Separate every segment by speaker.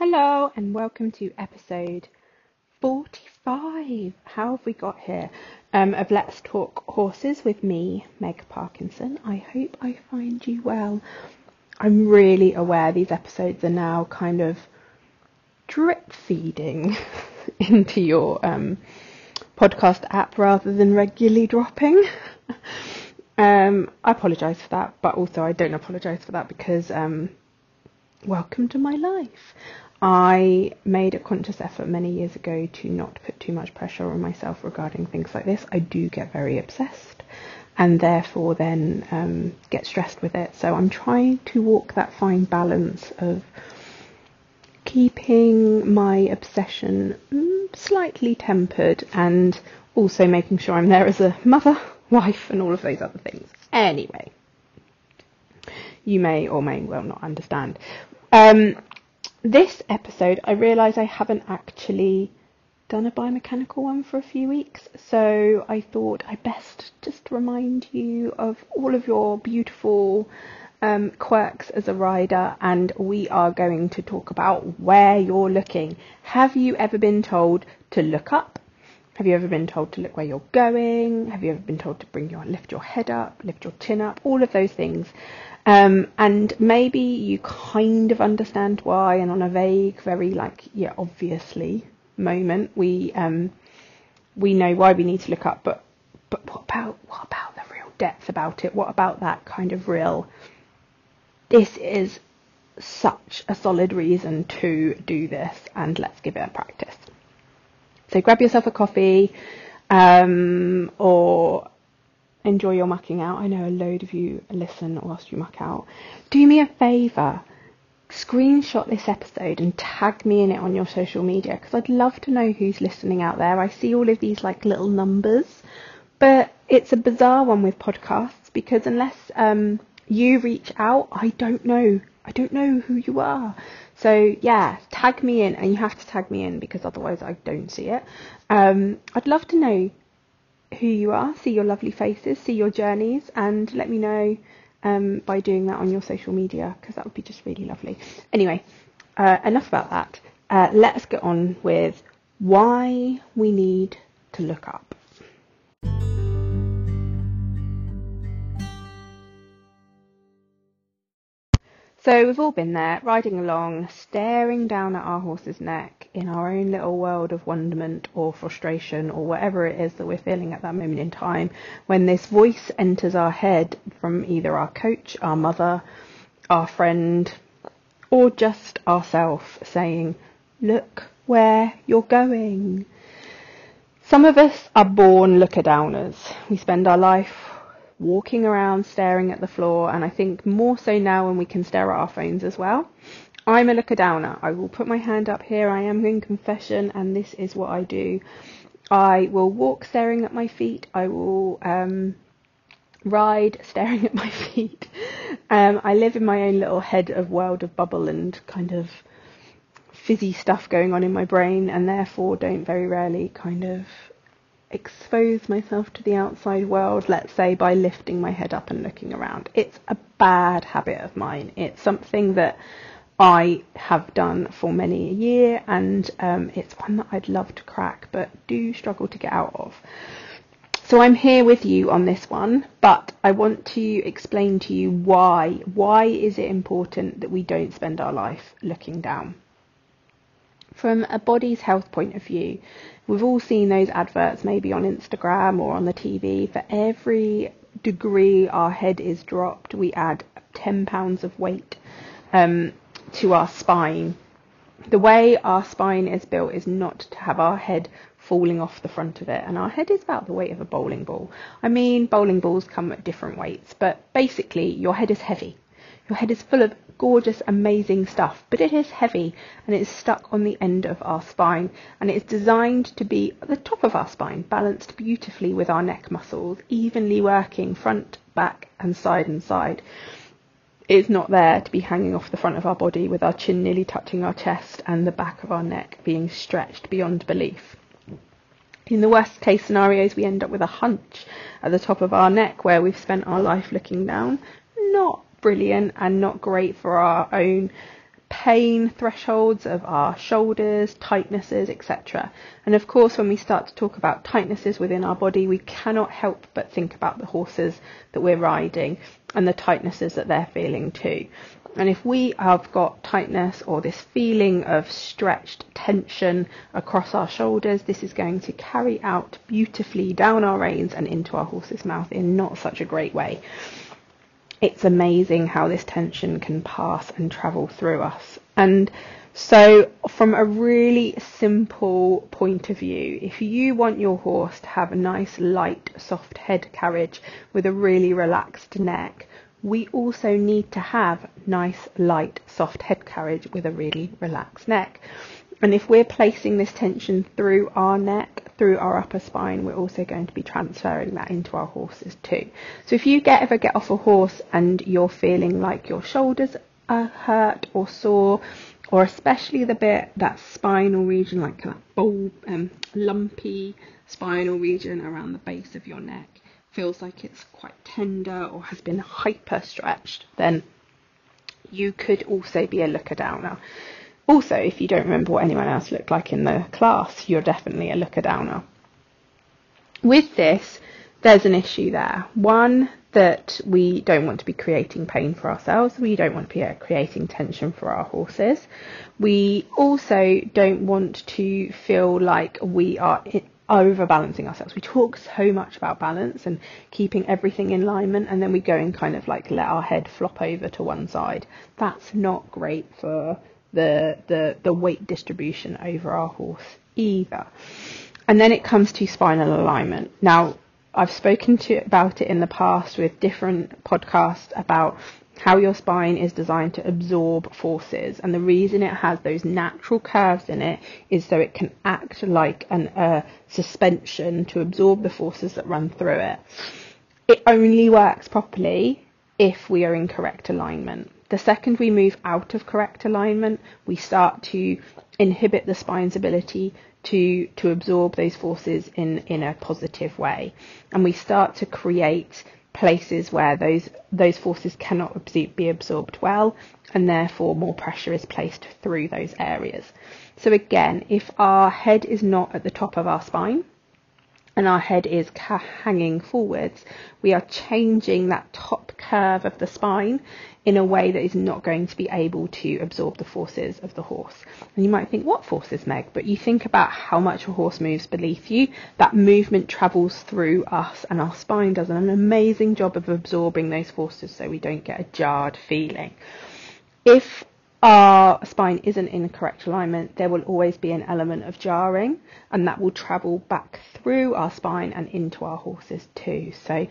Speaker 1: Hello and welcome to episode 45. How have we got here? Um, of Let's Talk Horses with me, Meg Parkinson. I hope I find you well. I'm really aware these episodes are now kind of drip feeding into your um, podcast app rather than regularly dropping. um, I apologise for that, but also I don't apologise for that because um, welcome to my life. I made a conscious effort many years ago to not put too much pressure on myself regarding things like this. I do get very obsessed and therefore then um, get stressed with it. So I'm trying to walk that fine balance of keeping my obsession mm, slightly tempered and also making sure I'm there as a mother, wife, and all of those other things. Anyway, you may or may well not understand. Um, this episode, I realise I haven't actually done a biomechanical one for a few weeks, so I thought I best just remind you of all of your beautiful um, quirks as a rider, and we are going to talk about where you're looking. Have you ever been told to look up? Have you ever been told to look where you're going? Have you ever been told to bring your lift your head up, lift your chin up, all of those things? Um, and maybe you kind of understand why, and on a vague, very like yeah, obviously moment, we um, we know why we need to look up. But but what about what about the real depth about it? What about that kind of real? This is such a solid reason to do this, and let's give it a practice. So grab yourself a coffee um, or enjoy your mucking out. I know a load of you listen whilst you muck out. Do me a favour, screenshot this episode and tag me in it on your social media because I'd love to know who's listening out there. I see all of these like little numbers, but it's a bizarre one with podcasts because unless um, you reach out, I don't know. I don't know who you are. So yeah, tag me in, and you have to tag me in because otherwise I don't see it. Um, I'd love to know who you are, see your lovely faces, see your journeys, and let me know um, by doing that on your social media because that would be just really lovely. Anyway, uh, enough about that. Uh, let's get on with why we need to look up. So we've all been there, riding along, staring down at our horse's neck in our own little world of wonderment or frustration or whatever it is that we're feeling at that moment in time when this voice enters our head from either our coach, our mother, our friend, or just ourself saying, look where you're going. Some of us are born looker downers. We spend our life walking around staring at the floor, and I think more so now when we can stare at our phones as well. I'm a looker downer. I will put my hand up here. I am in confession, and this is what I do. I will walk staring at my feet. I will um, ride staring at my feet. Um, I live in my own little head of world of bubble and kind of fizzy stuff going on in my brain, and therefore don't very rarely kind of expose myself to the outside world, let's say by lifting my head up and looking around. It's a bad habit of mine. It's something that I have done for many a year, and um, it's one that I'd love to crack, but do struggle to get out of. So I'm here with you on this one, but I want to explain to you why. Why is it important that we don't spend our life looking down? From a body's health point of view, We've all seen those adverts maybe on Instagram or on the TV. For every degree our head is dropped, we add 10 pounds of weight um, to our spine. The way our spine is built is not to have our head falling off the front of it, and our head is about the weight of a bowling ball. I mean, bowling balls come at different weights, but basically, your head is heavy. Your head is full of gorgeous, amazing stuff, but it is heavy and it's stuck on the end of our spine and it is designed to be at the top of our spine, balanced beautifully with our neck muscles, evenly working front, back, and side and side. It's not there to be hanging off the front of our body with our chin nearly touching our chest and the back of our neck being stretched beyond belief. In the worst case scenarios, we end up with a hunch at the top of our neck where we've spent our life looking down. Not brilliant and not great for our own pain thresholds of our shoulders, tightnesses, etc. And of course, when we start to talk about tightnesses within our body, we cannot help but think about the horses that we're riding and the tightnesses that they're feeling too. And if we have got tightness or this feeling of stretched tension across our shoulders, this is going to carry out beautifully down our reins and into our horse's mouth in not such a great way it's amazing how this tension can pass and travel through us. And so, from a really simple point of view, if you want your horse to have a nice, light, soft head carriage with a really relaxed neck, we also need to have nice, light, soft head carriage with a really relaxed neck. And if we're placing this tension through our neck, through our upper spine, we're also going to be transferring that into our horses too. So if you get ever get off a horse and you're feeling like your shoulders are hurt or sore, or especially the bit that spinal region, like that bulb, um, lumpy spinal region around the base of your neck, feels like it's quite tender or has been hyper stretched, then you could also be a looker downer. Also, if you don't remember what anyone else looked like in the class, you're definitely a looker downer. With this, there's an issue there. One, that we don't want to be creating pain for ourselves. We don't want to be uh, creating tension for our horses. We also don't want to feel like we are overbalancing ourselves. We talk so much about balance and keeping everything in alignment, and then we go and kind of like let our head flop over to one side. That's not great for the, the, the weight distribution over our horse either. And then it comes to spinal alignment. Now, I've spoken to about it in the past with different podcasts about how your spine is designed to absorb forces, and the reason it has those natural curves in it is so it can act like an uh, suspension to absorb the forces that run through it. It only works properly if we are in correct alignment. The second we move out of correct alignment, we start to inhibit the spine's ability to, to absorb those forces in, in a positive way. And we start to create places where those, those forces cannot be absorbed well, and therefore more pressure is placed through those areas. So again, if our head is not at the top of our spine, and our head is hanging forwards, we are changing that top curve of the spine in a way that is not going to be able to absorb the forces of the horse. And you might think, what forces, Meg? But you think about how much a horse moves beneath you, that movement travels through us, and our spine does an amazing job of absorbing those forces so we don't get a jarred feeling. If our spine isn't in correct alignment, there will always be an element of jarring, and that will travel back through our spine and into our horses too. So,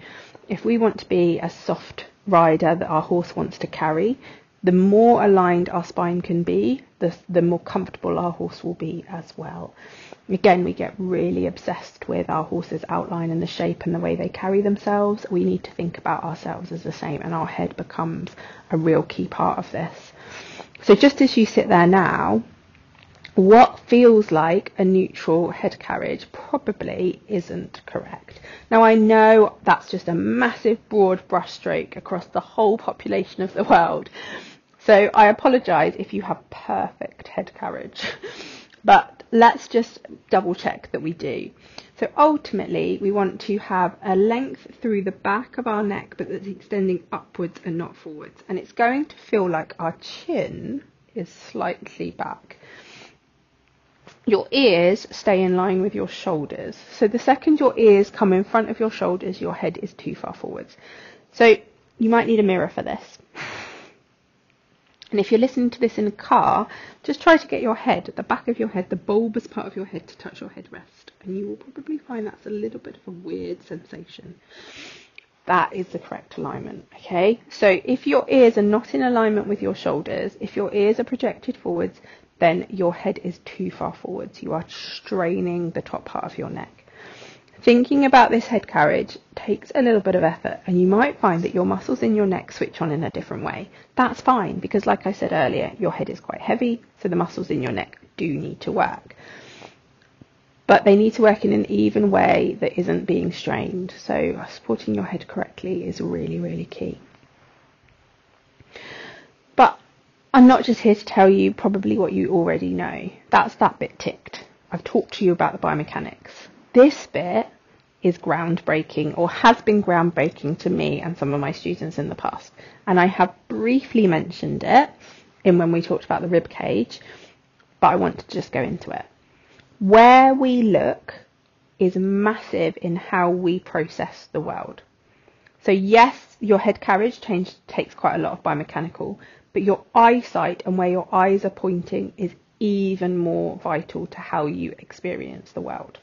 Speaker 1: if we want to be a soft rider that our horse wants to carry, the more aligned our spine can be, the, the more comfortable our horse will be as well. Again, we get really obsessed with our horse's outline and the shape and the way they carry themselves. We need to think about ourselves as the same, and our head becomes a real key part of this. So just as you sit there now, what feels like a neutral head carriage probably isn't correct. Now I know that's just a massive broad brushstroke across the whole population of the world. So I apologise if you have perfect head carriage. But let's just double check that we do. So ultimately, we want to have a length through the back of our neck, but that's extending upwards and not forwards. And it's going to feel like our chin is slightly back. Your ears stay in line with your shoulders. So the second your ears come in front of your shoulders, your head is too far forwards. So you might need a mirror for this. And if you're listening to this in a car, just try to get your head, the back of your head, the bulbous part of your head, to touch your headrest. And you will probably find that's a little bit of a weird sensation. That is the correct alignment, okay? So if your ears are not in alignment with your shoulders, if your ears are projected forwards, then your head is too far forwards. You are straining the top part of your neck. Thinking about this head carriage takes a little bit of effort, and you might find that your muscles in your neck switch on in a different way. That's fine because, like I said earlier, your head is quite heavy, so the muscles in your neck do need to work. But they need to work in an even way that isn't being strained. So, supporting your head correctly is really, really key. But I'm not just here to tell you probably what you already know. That's that bit ticked. I've talked to you about the biomechanics. This bit is groundbreaking or has been groundbreaking to me and some of my students in the past. And I have briefly mentioned it in when we talked about the rib cage, but I want to just go into it. Where we look is massive in how we process the world. So yes, your head carriage change takes quite a lot of biomechanical, but your eyesight and where your eyes are pointing is even more vital to how you experience the world.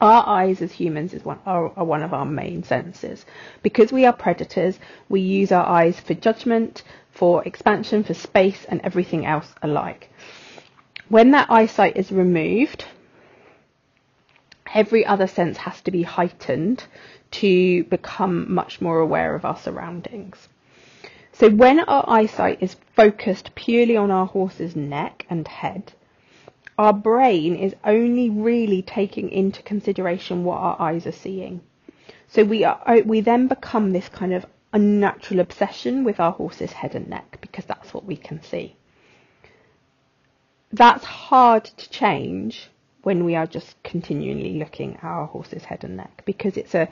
Speaker 1: Our eyes as humans is one, are, are, one of our main senses. Because we are predators, we use our eyes for judgment, for expansion, for space, and everything else alike. When that eyesight is removed, every other sense has to be heightened to become much more aware of our surroundings. So when our eyesight is focused purely on our horse's neck and head, our brain is only really taking into consideration what our eyes are seeing. So we are uh, we then become this kind of unnatural obsession with our horse's head and neck because that's what we can see. That's hard to change when we are just continually looking at our horse's head and neck because it's a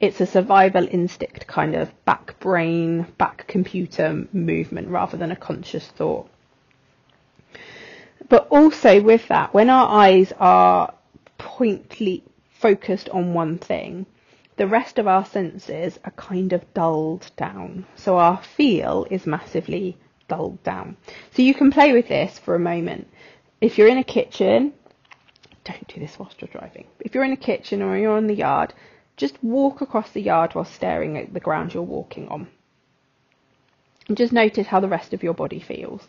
Speaker 1: it's a survival instinct kind of back brain, back computer movement rather than a conscious thought. But also with that, when our eyes are pointly focused on one thing, the rest of our senses are kind of dulled down. So our feel is massively dulled down. So you can play with this for a moment. If you're in a kitchen, don't do this whilst you're driving. If you're in a kitchen or you're in the yard, just walk across the yard while staring at the ground you're walking on. And just notice how the rest of your body feels.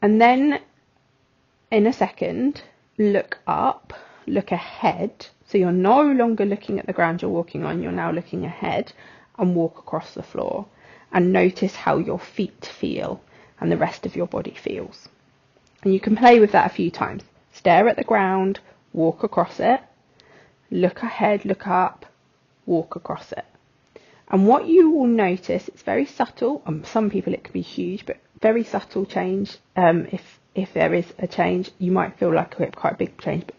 Speaker 1: And then in a second, look up, look ahead. So you're no longer looking at the ground you're walking on, you're now looking ahead and walk across the floor and notice how your feet feel and the rest of your body feels. And you can play with that a few times. Stare at the ground, walk across it, look ahead, look up, walk across it. And what you will notice, it's very subtle. and some people it can be huge, but very subtle change. Um, if if there is a change, you might feel like a quite a big change, but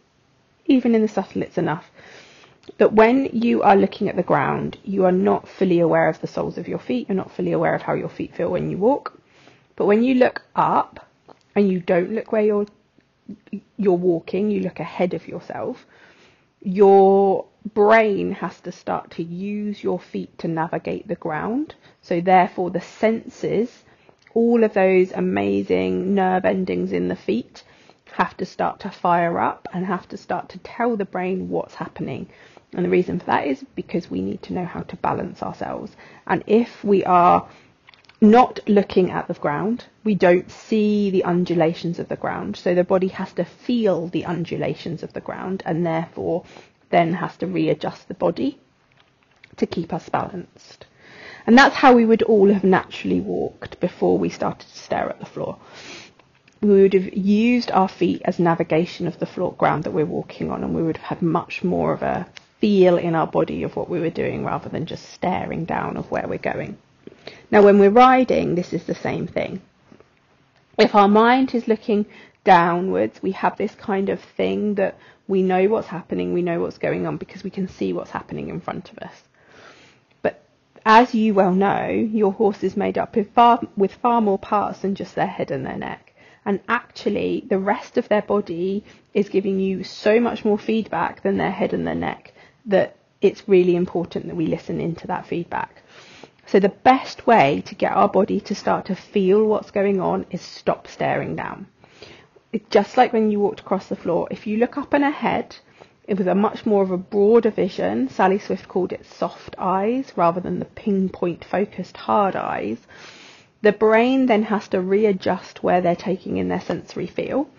Speaker 1: even in the subtle, it's enough. That when you are looking at the ground, you are not fully aware of the soles of your feet, you're not fully aware of how your feet feel when you walk. But when you look up and you don't look where you're you're walking, you look ahead of yourself, your brain has to start to use your feet to navigate the ground. So therefore the senses all of those amazing nerve endings in the feet have to start to fire up and have to start to tell the brain what's happening. And the reason for that is because we need to know how to balance ourselves. And if we are not looking at the ground, we don't see the undulations of the ground. So the body has to feel the undulations of the ground and therefore then has to readjust the body to keep us balanced. And that's how we would all have naturally walked before we started to stare at the floor. We would have used our feet as navigation of the floor ground that we're walking on, and we would have had much more of a feel in our body of what we were doing rather than just staring down of where we're going. Now, when we're riding, this is the same thing. If our mind is looking downwards, we have this kind of thing that we know what's happening, we know what's going on because we can see what's happening in front of us as you well know, your horse is made up with far, with far more parts than just their head and their neck. And actually, the rest of their body is giving you so much more feedback than their head and their neck that it's really important that we listen into that feedback. So the best way to get our body to start to feel what's going on is stop staring down. It's just like when you walked across the floor, if you look up and ahead it was a much more of a broader vision. Sally Swift called it soft eyes rather than the pinpoint focused hard eyes. The brain then has to readjust where they're taking in their sensory feel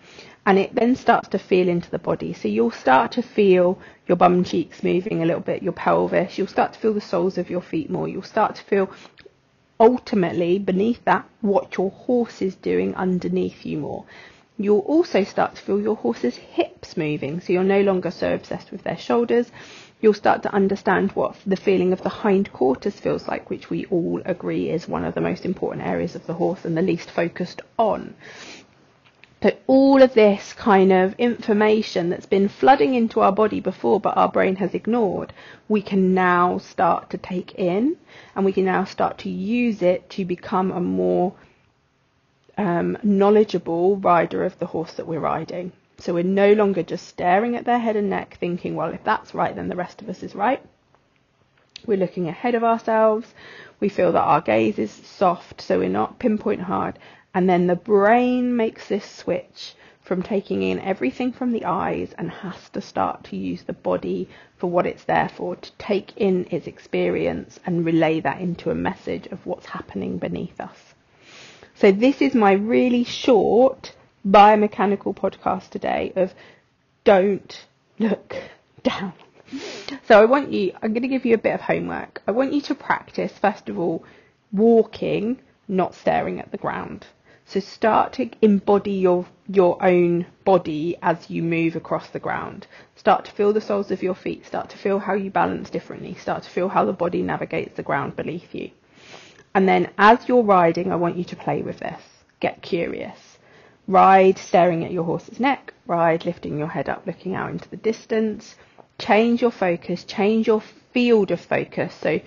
Speaker 1: and it then starts to feel into the body. So you'll start to feel your bum cheeks moving a little bit, your pelvis, you'll start to feel the soles of your feet more, you'll start to feel ultimately beneath that what your horse is doing underneath you more. You'll also start to feel your horse's hips moving, so you're no longer so obsessed with their shoulders. You'll start to understand what the feeling of the hind quarters feels like, which we all agree is one of the most important areas of the horse and the least focused on. So all of this kind of information that's been flooding into our body before but our brain has ignored, we can now start to take in and we can now start to use it to become a more um, knowledgeable rider of the horse that we're riding. So we're no longer just staring at their head and neck thinking, well, if that's right, then the rest of us is right. We're looking ahead of ourselves. We feel that our gaze is soft, so we're not pinpoint hard. And then the brain makes this switch from taking in everything from the eyes and has to start to use the body for what it's there for, to take in its experience and relay that into a message of what's happening beneath us. So this is my really short biomechanical podcast today of don't look down. So I want you, I'm going to give you a bit of homework. I want you to practice, first of all, walking, not staring at the ground. So start to embody your your own body as you move across the ground. Start to feel the soles of your feet. Start to feel how you balance differently. Start to feel how the body navigates the ground beneath you. And then as you're riding, I want you to play with this. Get curious. Ride staring at your horse's neck. Ride lifting your head up, looking out into the distance. Change your focus. Change your field of focus. So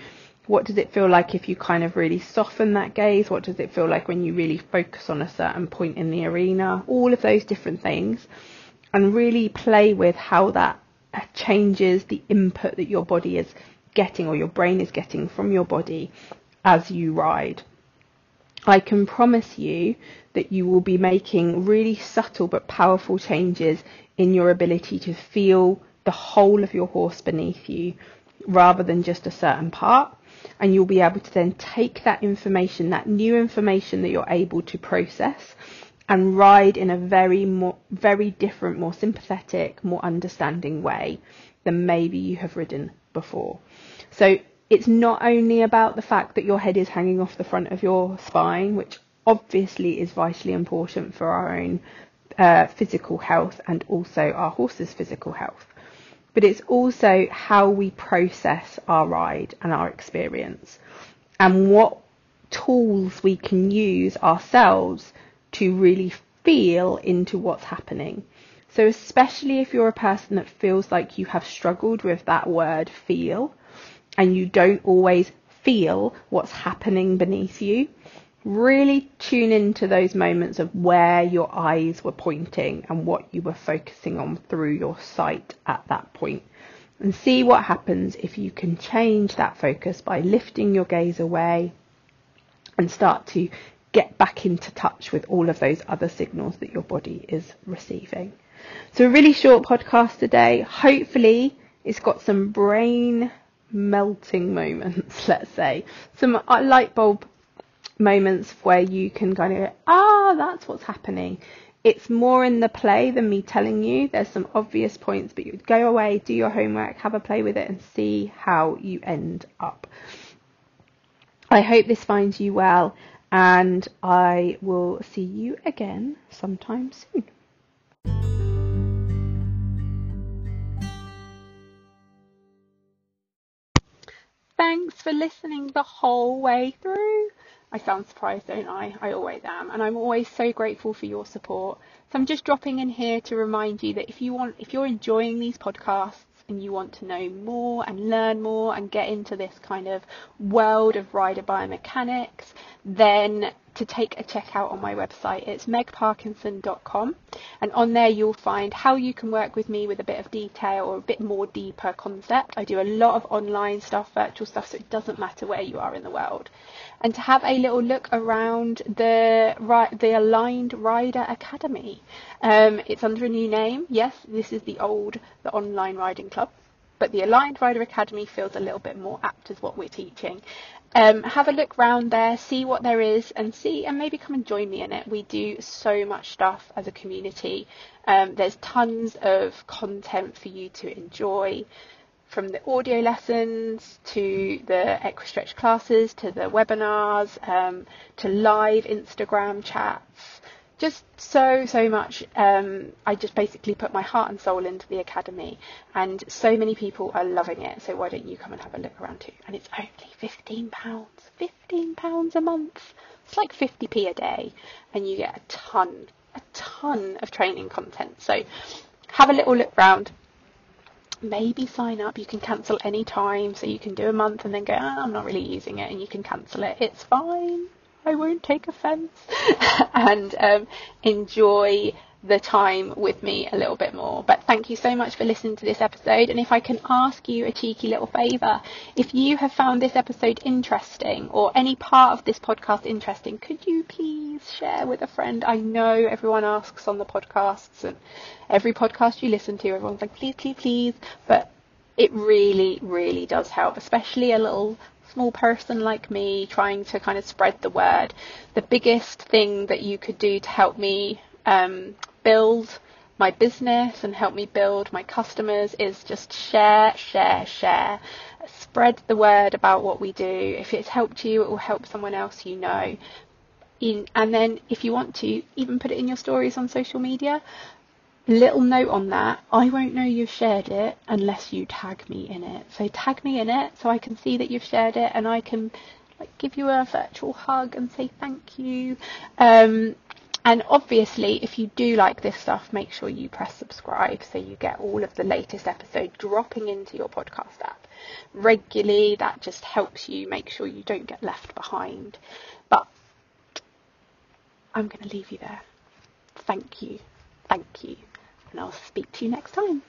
Speaker 1: what does it feel like if you kind of really soften that gaze? What does it feel like when you really focus on a certain point in the arena? All of those different things. And really play with how that changes the input that your body is getting or your brain is getting from your body as you ride. I can promise you that you will be making really subtle but powerful changes in your ability to feel the whole of your horse beneath you rather than just a certain part and you'll be able to then take that information, that new information that you're able to process and ride in a very more, very different, more sympathetic, more understanding way than maybe you have ridden before. So it's not only about the fact that your head is hanging off the front of your spine, which obviously is vitally important for our own uh, physical health and also our horse's physical health but it's also how we process our ride and our experience and what tools we can use ourselves to really feel into what's happening. So, especially if you're a person that feels like you have struggled with that word feel and you don't always feel what's happening beneath you, really tune into those moments of where your eyes were pointing and what you were focusing on through your sight at that point. and see what happens if you can change that focus by lifting your gaze away and start to get back into touch with all of those other signals that your body is receiving. So a really short podcast today. Hopefully it's got some brain melting moments, let's say. Some uh, light bulb moments where you can kind of go, ah, that's what's happening. It's more in the play than me telling you. There's some obvious points, but you go away, do your homework, have a play with it, and see how you end up. I hope this finds you well, and I will see you again sometime soon. Thanks for listening the whole way through. I sound surprised, don't I? I always am. And I'm always so grateful for your support. So I'm just dropping in here to remind you that if you want, if you're enjoying these podcasts, and you want to know more and learn more and get into this kind of world of rider biomechanics, then to take a check out on my website. It's megparkinson.com and on there you'll find how you can work with me with a bit of detail or a bit more deeper concept. I do a lot of online stuff, virtual stuff, so it doesn't matter where you are in the world. And to have a little look around the the Aligned Rider Academy. Um, it's under a new name. Yes, this is the old, the online riding club but the Aligned Rider Academy feels a little bit more apt as what we're teaching. Um, have a look round there, see what there is, and see, and maybe come and join me in it. We do so much stuff as a community. Um, there's tons of content for you to enjoy, from the audio lessons to the Equistretch classes to the webinars um, to live Instagram chats just so so much um, i just basically put my heart and soul into the academy and so many people are loving it. So why don't you come and have a look around too? And it's only 15 pounds 15 pounds a month. It's like 50p a day and you get a ton a ton of training content. So have a little look round. Maybe sign up. You can cancel any time. So you can do a month and then go oh, i'm not really using it and you can cancel it. It's fine I won't take offence and um, enjoy the time with me a little bit more. But thank you so much for listening to this episode. And if I can ask you a cheeky little favour, if you have found this episode interesting or any part of this podcast interesting, could you please share with a friend? I know everyone asks on the podcasts and every podcast you listen to, everyone's like, please, please, please. But it really, really does help, especially a little small person like me trying to kind of spread the word, the biggest thing that you could do to help me um, build my business and help me build my customers is just share, share, share. Spread the word about what we do. If it's helped you, it will help someone else you know. In, and then if you want to, even put it in your stories on social media little note on that I won't know you've shared it unless you tag me in it. So tag me in it so I can see that you've shared it and I can like give you a virtual hug and say thank you. Um, and obviously, if you do like this stuff, make sure you press subscribe so you get all of the latest episodes dropping into your podcast app regularly. That just helps you make sure you don't get left behind. But I'm going to leave you there. Thank you. Thank you and I'll speak to you next time.